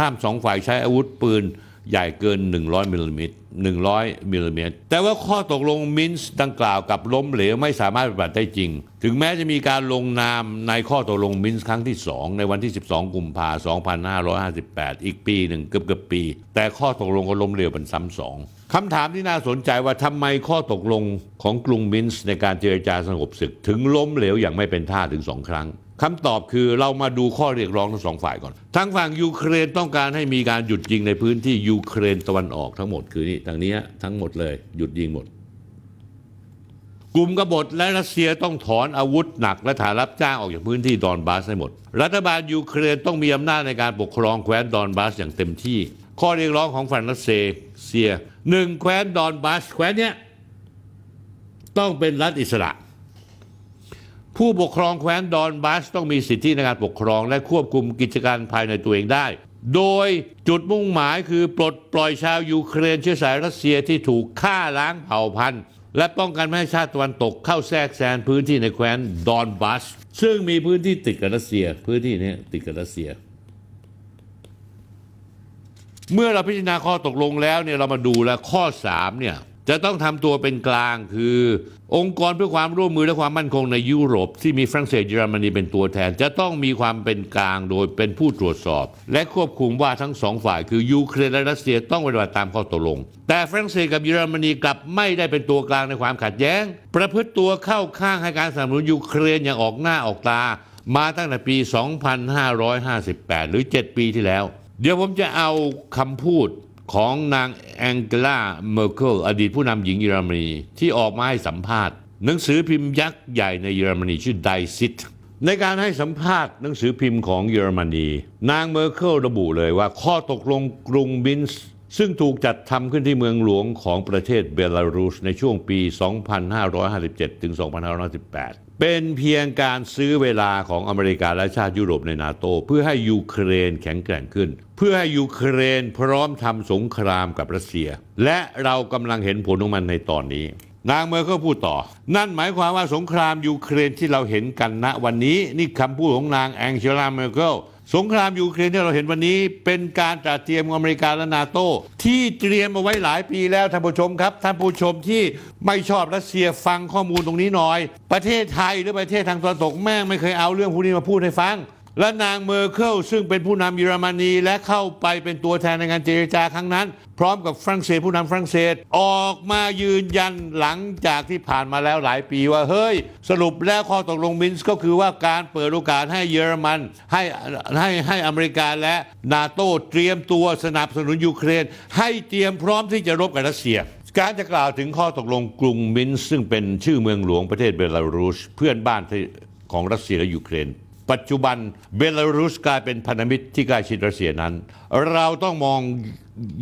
ห้ามสองฝ่ายใช้อาวุธปืน ใหญ่เกิน 100มิลลิเมตร100มิลลิเมตรแต่ว่าข้อตกลงมินสก์ดังกล่าวกลับล้มเหลวไม่สามารถปฏิบัติได้จริง ถึงแม้จะมีการลงนามในข้อตกลงมินสก์ครั้งที่ 2 ในวันที่ 12 กุมภาพันธ์2558 อีกปีหนึ่งเกือบเกือบปี แต่ข้อตกลงก็ล้มเหลวเป็นซ้ำสองคำถามที่น่าสนใจว่าทำไมข้อตกลงของกรุงมินส์ในการเจรจาสงบศึก ถึงล้มเหลวอย่างไม่เป็นท่าถึงสองครั้ง คำตอบคือเรามาดูข้อเรียกร้องทั้งสองฝ่ายก่อน ทางฝั่งยูเครนต้องการให้มีการหยุดยิงในพื้นที่ยูเครนตะวันออกทั้งหมดคือนี่ทางนี้ทั้งหมดเลยหยุดยิงหมด กลุ่มกบฏและรัสเซียต้องถอนอาวุธหนักและฐานรับจ้างออกจากพื้นที่ดอนบาสให้หมด รัฐบาลยูเครนต้องมีอำนาจในการปกครองแคว้นดอนบาสอย่างเต็มที่ ข้อเรียกร้องของฝั่งรัสเซียหนึ่งแคว้นดอนบาสแคว้นเนี้ยต้องเป็นรัฐอิสระ ผู้ปกครองแคว้นดอนบาสต้องมีสิทธิในการปกครอง และควบคุมกิจการภายในตัวเองได้ โดยจุดมุ่งหมายคือปลดปล่อยชาวยูเครนเชื้อสายรัสเซียที่ถูกฆ่าล้างเผ่าพันธุ์ และป้องกันไม่ให้ชาติตะวันตกเข้าแทรกแซงพื้นที่ในแคว้นดอนบาสซึ่งมีพื้นที่ติดกับรัสเซีย พื้นที่นี้ติดกับรัสเซีย เมื่อเราพิจารณาข้อตกลงแล้วเนี่ยเรามาดูแล้วข้อ3เนี่ย จะต้องทำตัวเป็นกลางคือ องค์กรเพื่อความร่วมมือและความมั่นคงในยุโรป ที่มีฝรั่งเศสเยอรมนีเป็นตัวแทน จะต้องมีความเป็นกลางโดยเป็นผู้ตรวจสอบ และควบคุมว่าทั้งสองฝ่าย คือยูเครนและรัสเซียต้องปฏิบัติตามข้อตกลง แต่ฝรั่งเศสกับเยอรมนีกลับไม่ได้เป็นตัวกลางในความขัดแย้ง ประพฤติตัวเข้าข้างให้การสนับสนุนยูเครนอย่างออกหน้าออกตา มาตั้งแต่ปี 2558 หรือ 7 ปีที่แล้ว เดี๋ยวผมจะเอาคำพูด ของนางแองเกลาเมอร์เคิลอดีตผู้นำหญิงเยอรมนีที่ออกมาให้สัมภาษณ์ หนังสือพิมพ์ยักษ์ใหญ่ในเยอรมนีชื่อ Die Zeit ในการให้สัมภาษณ์หนังสือพิมพ์ของเยอรมนี นางเมอร์เคิลระบุเลยว่าข้อตกลงกรุงมินส์ ซึ่งถูกจัดทำขึ้นที่เมืองหลวงของประเทศเบลารุสในช่วงปี 2557 ถึง 2558เป็นเพียงการซื้อเวลาของอเมริกาและชาติยุโรปในนาโต เพื่อให้ยูเครนแข็งแกร่งขึ้น เพื่อให้ยูเครนพร้อมทำสงครามกับรัสเซีย และเรากำลังเห็นผลของมันในตอนนี้นางเมอร์เคิลพูดต่อ นั่นหมายความว่าสงครามยูเครนที่เราเห็นกันณวันนี้ นี่คำพูดของนางแองเจลาเมอร์เคิล สงครามยูเครนที่เราเห็นวันนี้เป็นการตระเตรียมของอเมริกาและนาโตที่เตรียมมาไว้หลายปีแล้วท่านผู้ชมครับ ท่านผู้ชมที่ไม่ชอบรัสเซียฟังข้อมูลตรงนี้หน่อย ประเทศไทยหรือประเทศทางตะวันตกแม่งไม่เคยเอาเรื่องพวกนี้มาพูดให้ฟัง และนางเมอร์เคิลซึ่งเป็นผู้นำเยอรมนีและเข้าไปเป็นตัวแทนในงานเจรจาครั้งนั้น พร้อมกับฝรั่งเศสผู้นำฝรั่งเศสออกมายืนยันหลังจากที่ผ่านมาแล้วหลายปีว่าเฮ้ย สรุปแล้วข้อตกลงมินส์ก็คือว่าการเปิดโอกาสให้เยอรมัน ให้ให้ให้อเมริกาและนาโตเตรียมตัวสนับสนุนยูเครน ให้เตรียมพร้อมที่จะรบกับรัสเซียการจะกล่าวถึงข้อตกลงกรุงมินส์ซึ่งเป็นชื่อเมืองหลวงประเทศเบลารุส เพื่อนบ้านของรัสเซียและยูเครน ปัจจุบันเบลารุสกลายเป็นพันธมิตรที่ใกล้ชิดรัสเซียนั้น เราต้องมอง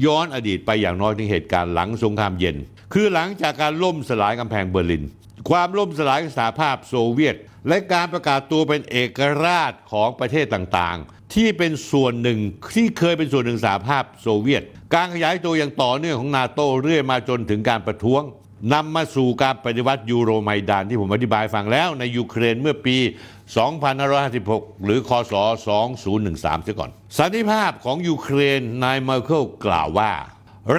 ย้อนอดีตไปอย่างน้อยถึงเหตุการณ์หลังสงครามเย็น คือหลังจากการล่มสลายกำแพงเบอร์ลิน ความล่มสลายสหภาพโซเวียต และการประกาศตัวเป็นเอกราชของประเทศต่างๆ ที่เป็นส่วนหนึ่งที่เคยเป็นส่วนหนึ่งสหภาพโซเวียต การขยายตัวอย่างต่อเนื่องของนาโตเรื่อยมาจนถึงการประท้วงนำมาสู่การปฏิวัติยูโรไมดานที่ผมอธิบายฟังแล้วในยูเครนเมื่อปี 2556 หรือคศ 2013เสียก่อน สันติภาพของยูเครนนางเมอร์เคิลกล่าวว่า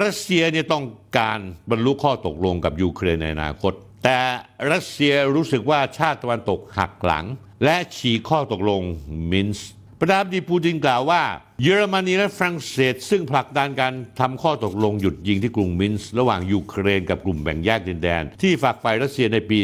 รัสเซียเนี่ยต้องการบรรลุข้อตกลงกับยูเครนในอนาคต แต่รัสเซียรู้สึกว่าชาติตะวันตกหักหลัง และฉีกข้อตกลงมินส์ประธานาธิบดีปูตินกล่าวว่า เยอรมนีและฝรั่งเศส ซึ่งผลักดันการทำข้อตกลงหยุดยิงที่กรุงมินส์ระหว่างยูเครนกับกลุ่มแบ่งแยกดินแดน ที่ฝักใฝ่รัสเซียในปี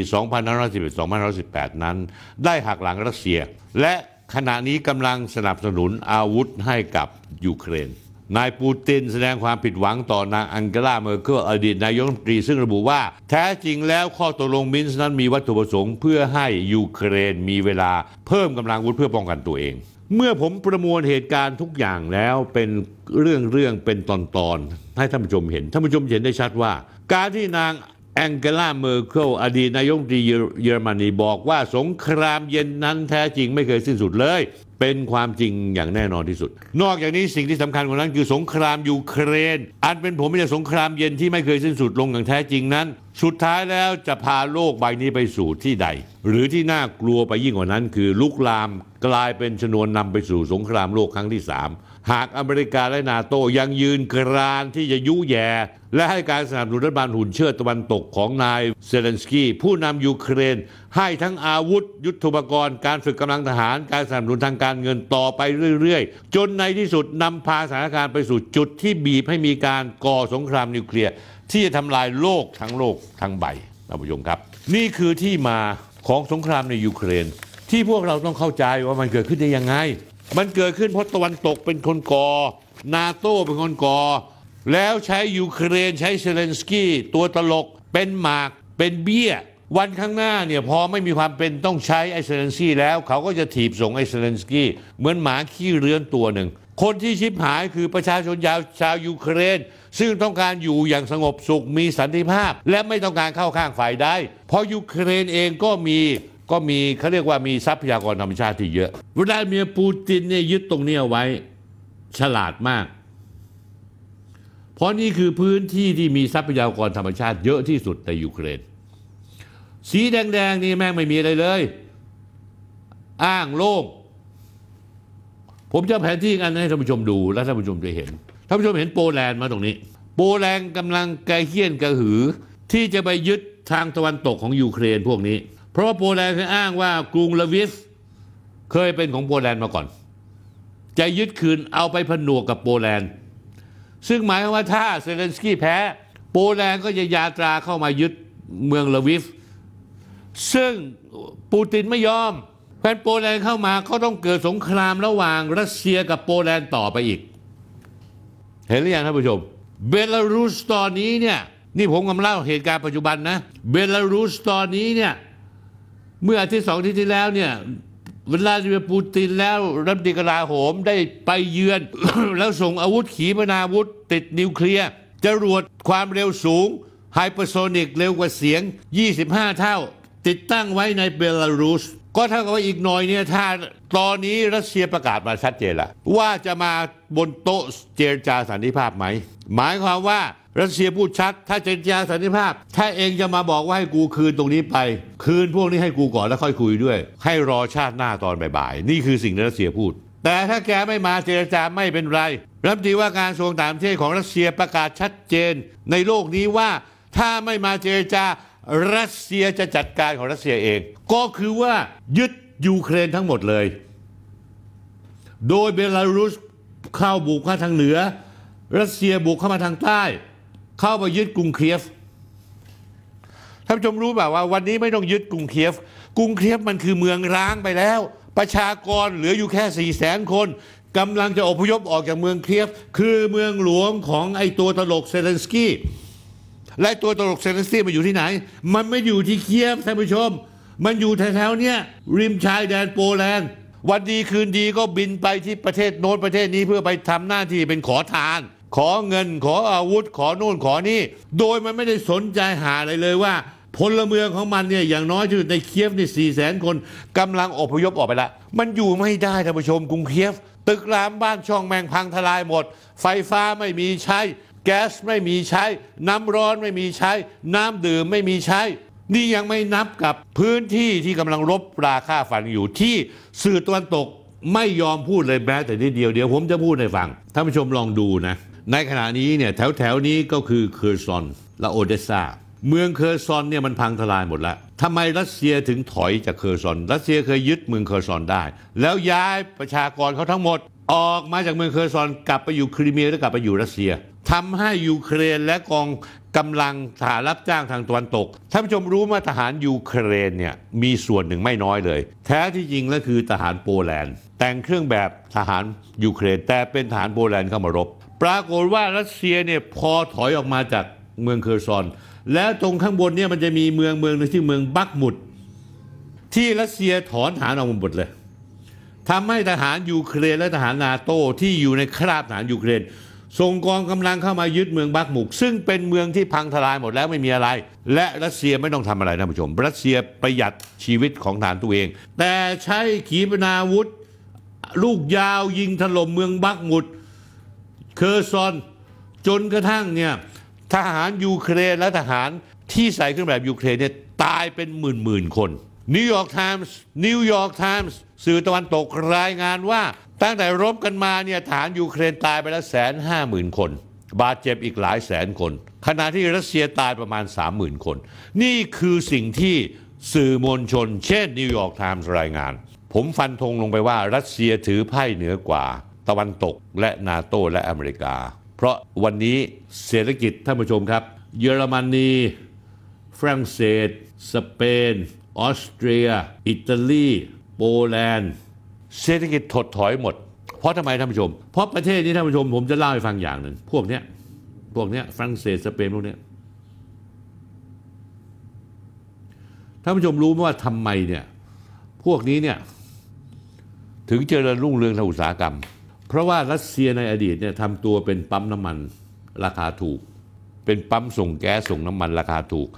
2511-2018 นั้น ได้หักหลังรัสเซีย และขณะนี้กำลังสนับสนุนอาวุธให้กับยูเครนนายปูตินแสดงความผิดหวังต่อนางอังเกลาเมอร์เคิลอดีตนายกรัฐมนตรีซึ่งระบุว่า แท้จริงแล้วข้อตกลงมินส์นั้นมีวัตถุประสงค์ เพื่อให้ยูเครนมีเวลาเพิ่มกำลังอาวุธเพื่อป้องกันตัวเอง เมื่อผมประมวลเหตุการณ์ทุกอย่างแล้วเป็นเรื่องเรื่องเป็นตอนตอนให้ท่านผู้ชมเห็นท่านผู้ชมเห็นได้ชัดว่า การที่นางแองเกลาเมอร์เคิลอดีตนายกรัฐมนตรีเยอรมนีบอกว่าสงครามเย็นนั้นแท้จริงไม่เคยสิ้นสุดเลย เป็นความจริงอย่างแน่นอนที่สุด นอกจากนี้สิ่งที่สำคัญกว่านั้นคือสงครามยูเครน อันเป็นผมไม่ใช่สงครามเย็นที่ไม่เคยสิ้นสุดลงอย่างแท้จริงนั้น สุดท้ายแล้วจะพาโลกใบนี้ไปสู่ที่ใด หรือที่น่ากลัวไปยิ่งกว่านั้น คือลุกลามกลายเป็นชนวนนำไปสู่สงครามโลกครั้งที่สาม หากอเมริกาและนาโตยังยืนกรานที่จะยุแย่ และให้การสนับสนุนรัฐบาลหุ่นเชิดตะวันตกของนายเซเลนสกี้ผู้นำยูเครน ให้ทั้งอาวุธ ยุทโธปกรณ์ การฝึกกำลังทหาร การสนับสนุนทางการเงินต่อไปเรื่อยๆ จนในที่สุดนำพาสถานการณ์ไปสู่จุดที่บีบให้มีการก่อสงครามนิวเคลียร์ที่จะทำลายโลกทั้งโลกทั้งใบท่านผู้ชมครับ นี่คือที่มาของสงครามในยูเครน ที่พวกเราต้องเข้าใจว่ามันเกิดขึ้นได้ยังไง มันเกิดขึ้นเพราะตะวันตกเป็นคนก่อ นาโต้เป็นคนก่อ แล้วใช้ยูเครนใช้เซเลนสกี้ตัวตลกเป็นหมากเป็นเบี้ย วันข้างหน้าเนี่ยพอไม่มีความจำเป็นต้องใช้ไอ้เซเลนสกี้แล้ว เขาก็จะถีบส่งไอ้เซเลนสกี้เหมือนหมาขี้เรือนตัวหนึ่ง คนที่ชิบหายคือประชาชนยาวชาวยูเครน ซึ่งต้องการอยู่อย่างสงบสุขมีสันติภาพ และไม่ต้องการเข้าข้างฝ่ายใดเพราะยูเครนเองก็มี ก็มีเขาเรียกว่ามีทรัพยากรธรรมชาติที่เยอะวลาดิเมียร์ปูตินเนี่ยยึดตรงนี้เอาไว้ฉลาดมาก เพราะนี่คือพื้นที่ที่มีทรัพยากรธรรมชาติเยอะที่สุดในยูเครน สีแดงๆนี่แม่งไม่มีอะไรเลย อ้างโล่งผมจะแผนที่กันให้ท่านผู้ชมดูแล้วท่านผู้ชมจะเห็นท่านผู้ชมเห็นโปแลนด์มาตรงนี้ โปแลนด์กำลังกระเหี้ยนกระหือ ที่จะไปยึดทางตะวันตกของยูเครนพวกนี้ เพราะว่าโปแลนด์เคยอ้างว่ากรุงลาวิฟเคยเป็นของโปแลนด์มาก่อน จะยึดคืนเอาไปผนวกกับโปแลนด์ ซึ่งหมายความว่าถ้าเซเลนสกี้แพ้ โปแลนด์ก็จะยาตราเข้ามายึดเมืองลาวิฟ ซึ่งปูตินไม่ยอมแน่โปแลนด์เข้ามาก็ต้องเกิดสงครามระหว่างรัสเซียกับโปแลนด์ต่อไปอีก เห็นหรือยังท่านผู้ชม เบลารุสตอนนี้เนี่ยนี่ผมกำลังเล่าเหตุการณ์ปัจจุบันนะ เบลารุสตอนนี้เนี่ย เมื่ออาทิตย์สองอาทิตย์ที่แล้วเนี่ยวลาดิเมียร์ปูตินแล้วรัฐมนตรีกลาโหมได้ไปเยือน แล้วส่งอาวุธขีปนาวุธ ติดนิวเคลียร์จรวดความเร็วสูงไฮเปอร์โซนิกเร็วกว่าเสียง 25 เท่า ติดตั้งไว้ในเบลารุส ก็เท่ากับว่าอีกหน่อยเนี่ยถ้าตอนนี้รัสเซียประกาศมาชัดเจนละว่าจะมาบนโต๊ะเจรจาสันติภาพไหม หมายความว่า รัสเซียพูดชัด ถ้าเจรจาสันติภาพ ถ้าเอ็งจะมาบอกว่าให้กูคืนตรงนี้ไป คืนพวกนี้ให้กูก่อนแล้วค่อยคุยด้วย ให้รอชาติหน้าตอนบ่ายๆนี่คือสิ่งที่รัสเซียพูด แต่ถ้าแกไม่มาเจรจาไม่เป็นไรรัฐมนตรีว่าการกระทรวงต่างประเทศของรัสเซียประกาศชัดเจน ในโลกนี้ว่าถ้าไม่มาเจรจารัสเซียจะจัดการของรัสเซียเอง ก็คือว่ายึดยูเครนทั้งหมดเลย โดยเบลารุสเข้าบุกเข้าทางเหนือ รัสเซียบุกเข้ามาทางใต้ เข้ามายึดกรุงเคียฟท่านผู้ชมรู้แบบว่าวันนี้ไม่ต้องยึดกรุงเคียฟ กรุงเคียฟมันคือเมืองร้างไปแล้ว ประชากรเหลืออยู่แค่สี่แสนคนกำลังจะอพยพออกจากเมืองเคียฟ คือเมืองหลวงของไอตัวตลกเซเลนสกี้และตัวตลกเซเลนสกี้มันอยู่ที่ไหน มันไม่อยู่ที่เคียฟท่านผู้ชม มันอยู่แถวๆเนี้ยริมชายแดนโปแลนด์วันดีคืนดีก็บินไปที่ประเทศโน้นประเทศนี้เพื่อไปทำหน้าที่เป็นขอทาน ขอเงินขออาวุธขอโน่นขอนี่ โดยมันไม่ได้สนใจหาอะไรเลยว่าพลเมืองของมันเนี่ยอย่างน้อยที่สุดในเคียฟนี่สี่แสนคนกำลังอพยพออกไปละ มันอยู่ไม่ได้ท่านผู้ชมกรุงเคียฟ ตึกรามบ้านช่องแมงพังทลายหมด ไฟฟ้าไม่มีใช้ แก๊สไม่มีใช้ น้ำร้อนไม่มีใช้ น้ำดื่มไม่มีใช้ นี่ยังไม่นับกับพื้นที่ที่กำลังรบราค่าฟันอยู่ที่สื่อตะวันตกไม่ยอมพูดเลยแม้แต่นิดเดียวเดี๋ยวผมจะพูดให้ฟังท่านผู้ชมลองดูนะ ในขณะนี้เนี่ยแถวแถวนี้ก็คือเคอร์ซอนและโอเดสซาเมืองเคอร์ซอนเนี่ยมันพังทลายหมดแล้วทำไมรัสเซียถึงถอยจากเคอร์ซอน รัสเซียเคยยึดเมืองเคอร์ซอนได้ แล้วย้ายประชากรเขาทั้งหมด ออกมาจากเมืองเคอร์ซอนกลับไปอยู่คริเมียแล้วกลับไปอยู่รัสเซียทำให้ยูเครนและกองกำลังทหารรับจ้างทางตะวันตกท่านผู้ชมรู้ว่าทหารยูเครนเนี่ยมีส่วนหนึ่งไม่น้อยเลย แท้ที่จริงแล้วคือทหารโปแลนด์ แต่งเครื่องแบบทหารยูเครนแต่เป็นทหารโปแลนด์เข้ามารบ ปรากฏว่ารัสเซียเนี่ยพอถอยออกมาจากเมืองเคอร์ซอน แล้วตรงข้างบนเนี่ยมันจะมีเมืองเมืองหนึ่งที่เมืองบักมุด ที่รัสเซียถอนทหารออกมาหมดเลยทำให้ทหารยูเครนและทหารนาโต้ที่อยู่ในคราบทหารยูเครนส่งกองกำลังเข้ามายึดเมืองบักมุด ซึ่งเป็นเมืองที่พังทลายหมดแล้วไม่มีอะไร และรัสเซียไม่ต้องทำอะไรนะผู้ชม รัสเซียประหยัดชีวิตของทหารตัวเอง แต่ใช้ขีปนาวุธ ลูกยาวยิงถล่มเมืองบักมุด เคอร์ซอน จนกระทั่งเนี่ยทหารยูเครนและทหารที่ใส่เครื่องแบบยูเครนเนี่ยตายเป็นหมื่นหมื่นๆคนนิวยอร์กไทมส์นิวยอร์กไทมส์สื่อตะวันตกรายงานว่าตั้งแต่รบกันมาเนี่ยทหารยูเครนตายไปแล้วแสนห้าหมื่นคน บาดเจ็บอีกหลายแสนคน ขณะที่รัสเซียตายประมาณ 30,000 คน นี่คือสิ่งที่สื่อมวลชน เช่นนิวยอร์กไทมส์รายงาน ผมฟันธงลงไปว่ารัสเซียถือไพ่เหนือกว่า ตะวันตกและนาโตและอเมริกา เพราะวันนี้เศรษฐกิจท่านผู้ชมครับ เยอรมนีฝรั่งเศส สเปน ออสเตรีย อิตาลี โปแลนด์ เศรษฐกิจถดถอยหมด เพราะทำไมท่านผู้ชม เพราะประเทศนี้ท่านผู้ชมผมจะเล่าให้ฟังอย่างหนึ่ง พวกเนี้ย พวกเนี้ยฝรั่งเศส สเปนพวกเนี้ยท่านผู้ชมรู้ไหมว่าทำไมเนี่ย พวกนี้เนี่ย ถึงเจริญรุ่งเรืองทางอุตสาหกรรม เพราะว่ารัสเซียในอดีตเนี่ยทำตัวเป็นปั๊มน้ำมันราคาถูก เป็นปั๊มส่งแก๊สส่งน้ำมันราคาถูก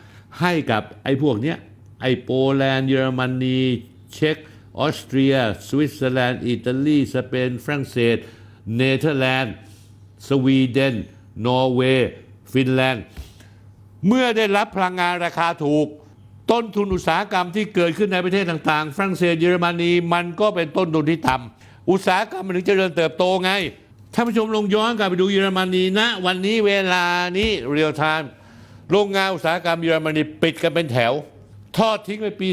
ให้กับไอ้พวกเนี้ยไอ้โปแลนด์เยอรมนีเช็กออสเตรีย สวิตเซอร์แลนด์ อิตาลี สเปน ฝรั่งเศส เนเธอร์แลนด์ สวีเดน นอร์เวย์ ฟินแลนด์ เมื่อได้รับพลังงานราคาถูก ต้นทุนอุตสาหกรรมที่เกิดขึ้นในประเทศต่างๆ ฝรั่งเศส เยอรมนี มันก็เป็นต้นทุนที่ต่ำ อุตสาหกรรมมันถึงเจริญเติบโตไงท่านผู้ชมลองย้อนกลับไปดูเยอรมนีนะ วันนี้เวลานี้ real-time โรงงานอุตสาหกรรมเยอรมนีปิดกันเป็นแถว ทอดทิ้งไปปี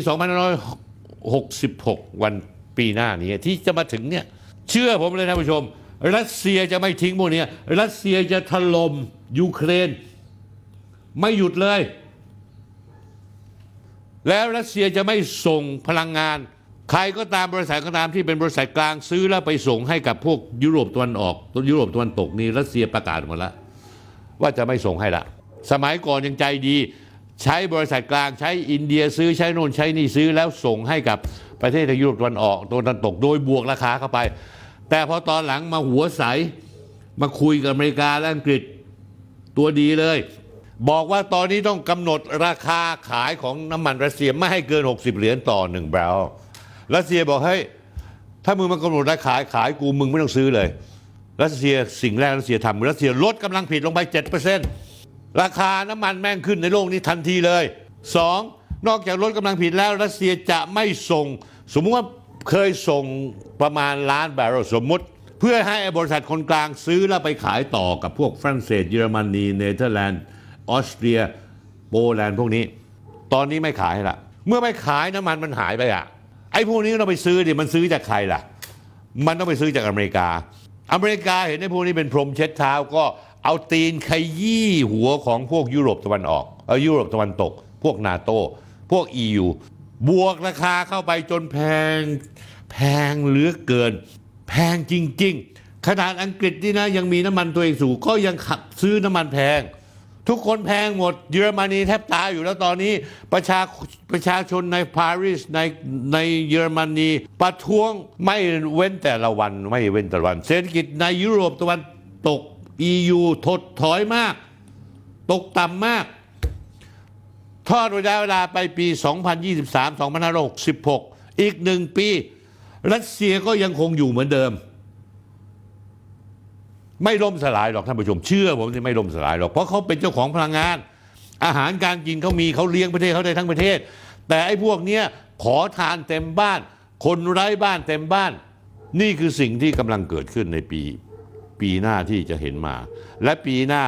2566 วันปีหน้านี้ที่จะมาถึงเนี่ยเชื่อผมเลยท่านผู้ชม รัสเซียจะไม่ทิ้งพวกเนี้ยรัสเซียจะถล่มยูเครน ไม่หยุดเลย แล้วรัสเซียจะไม่ส่งพลังงาน ใครก็ตามบริษัทก็ตามที่เป็นบริษัทกลางซื้อแล้วไปส่งให้กับพวกยุโรปตะวันออกยุโรปตะวันตกนี่รัสเซียประกาศหมดแล้วว่าจะไม่ส่งให้ละ สมัยก่อนยังใจดี ใช้บริษัทกลางใช้อินเดียซื้อใช้โน่นใช้นี่ซื้อแล้วส่งให้กับประเทศในยุโรปตะวันออกตะวันตกโดยบวกราคาเข้าไป แต่พอตอนหลังมาหัวใสมาคุยกับอเมริกาและอังกฤษตัวดีเลย บอกว่าตอนนี้ต้องกำหนดราคาขายของน้ำมันรัสเซียไม่ให้เกิน 60 เหรียญต่อหนึ่งบาร์เรล รัสเซียบอกเฮ้ยถ้ามึงมากำหนดราคาขายกูมึงไม่ต้องซื้อเลย รัสเซียสิ่งแรกรัสเซียทำรัสเซียลดกำลังผลิตลงไป 7%ราคาน้ำมันแม่งขึ้นในโลกนี้ทันทีเลย 2. นอกจากลดกำลังผลิตแล้วรัสเซียจะไม่ส่ง สมมุติว่าเคยส่งประมาณล้านบาร์เรลสมมติ เพื่อให้บริษัทคนกลางซื้อแล้วไปขายต่อกับพวกฝรั่งเศสเยอรมนีเนเธอร์แลนด์ออสเตรียโปแลนด์พวกนี้ ตอนนี้ไม่ขายละเมื่อไม่ขายน้ำมันมันหายไปอะ ไอ้พวกนี้เราไปซื้อดิมันซื้อจากใครล่ะ มันต้องไปซื้อจากอเมริกา อเมริกาเห็นไอ้พวกนี้เป็นพรมเช็ดเท้าก็เอาตีนขยี้หัวของพวกยุโรปตะวันออกเออยุโรปตะวันตก พวกนาโต พวก EU บวกราคาเข้าไปจนแพงแพงเหลือเกิน แพงจริง ๆ ขนาดอังกฤษนี่นะยังมีน้ำมันตัวเองสูงก็ยังขับซื้อน้ำมันแพง ทุกคนแพงหมด เยอรมนีแทบตายอยู่แล้วตอนนี้ประชาประชาชนในปารีสในในเยอรมนีประท้วงไม่เว้นแต่ละวันไม่เว้นแต่ละวัน เศรษฐกิจในยุโรปตะวันตก EU ถดถอยมาก ตกต่ำมาก ทอดระยะเวลาไปปี 2023-2566 อีกหนึ่งปี รัสเซียก็ยังคงอยู่เหมือนเดิม ไม่ล่มสลายหรอกท่านผู้ชมเชื่อผมที่ไม่ล่มสลายหรอกเพราะเขาเป็นเจ้าของพลังงาน อาหารการกินเขามีเขาเลี้ยงประเทศเขาได้ทั้งประเทศ แต่ไอ้พวกเนี้ยขอทานเต็มบ้าน คนไร้บ้านเต็มบ้าน นี่คือสิ่งที่กำลังเกิดขึ้นในปีปีหน้าที่จะเห็นมา และปีหน้า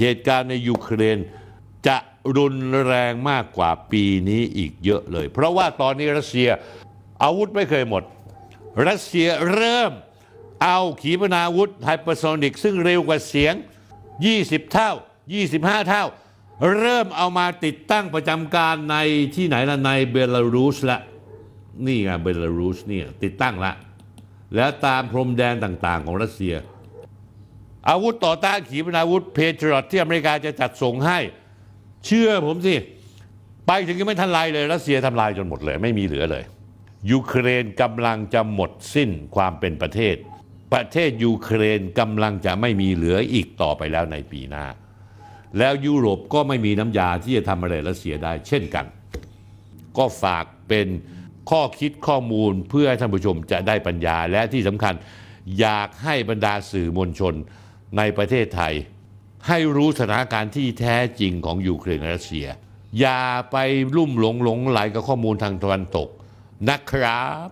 เหตุการณ์ในยูเครนจะรุนแรงมากกว่าปีนี้อีกเยอะเลย เพราะว่าตอนนี้รัสเซียอาวุธไม่เคยหมด รัสเซียเริ่ม เอาขีปนาวุธไฮเปอร์โซนิกซึ่งเร็วกว่าเสียง 20 เท่า 25 เท่า เริ่มเอามาติดตั้งประจำการในที่ไหนละในเบลารุสละ นี่ไงเบลารุสเนี่ยติดตั้งละ แล้วตามพรมแดนต่างๆของรัสเซีย อาวุธต่อต้านขีปนาวุธเพเทรอตที่อเมริกาจะจัดส่งให้ เชื่อผมสิ ไปถึงยังไม่ทันไรเลยรัสเซียทำลายจนหมดเลย ไม่มีเหลือเลยยูเครนกำลังจะหมดสิ้นความเป็นประเทศ ประเทศยูเครนกำลังจะไม่มีเหลืออีกต่อไปแล้วในปีหน้า แล้วยุโรปก็ไม่มีน้ำยาที่จะทำอะไรรัสเซียได้เช่นกัน ก็ฝากเป็นข้อคิดข้อมูลเพื่อให้ท่านผู้ชมจะได้ปัญญาและที่สำคัญอยากให้บรรดาสื่อมวลชนในประเทศไทย ให้รู้สถานการณ์ที่แท้จริงของยูเครนและรัสเซีย อย่าไปลุ่มหลงหลงไหลกับข้อมูลทางตะวันตกนะครับ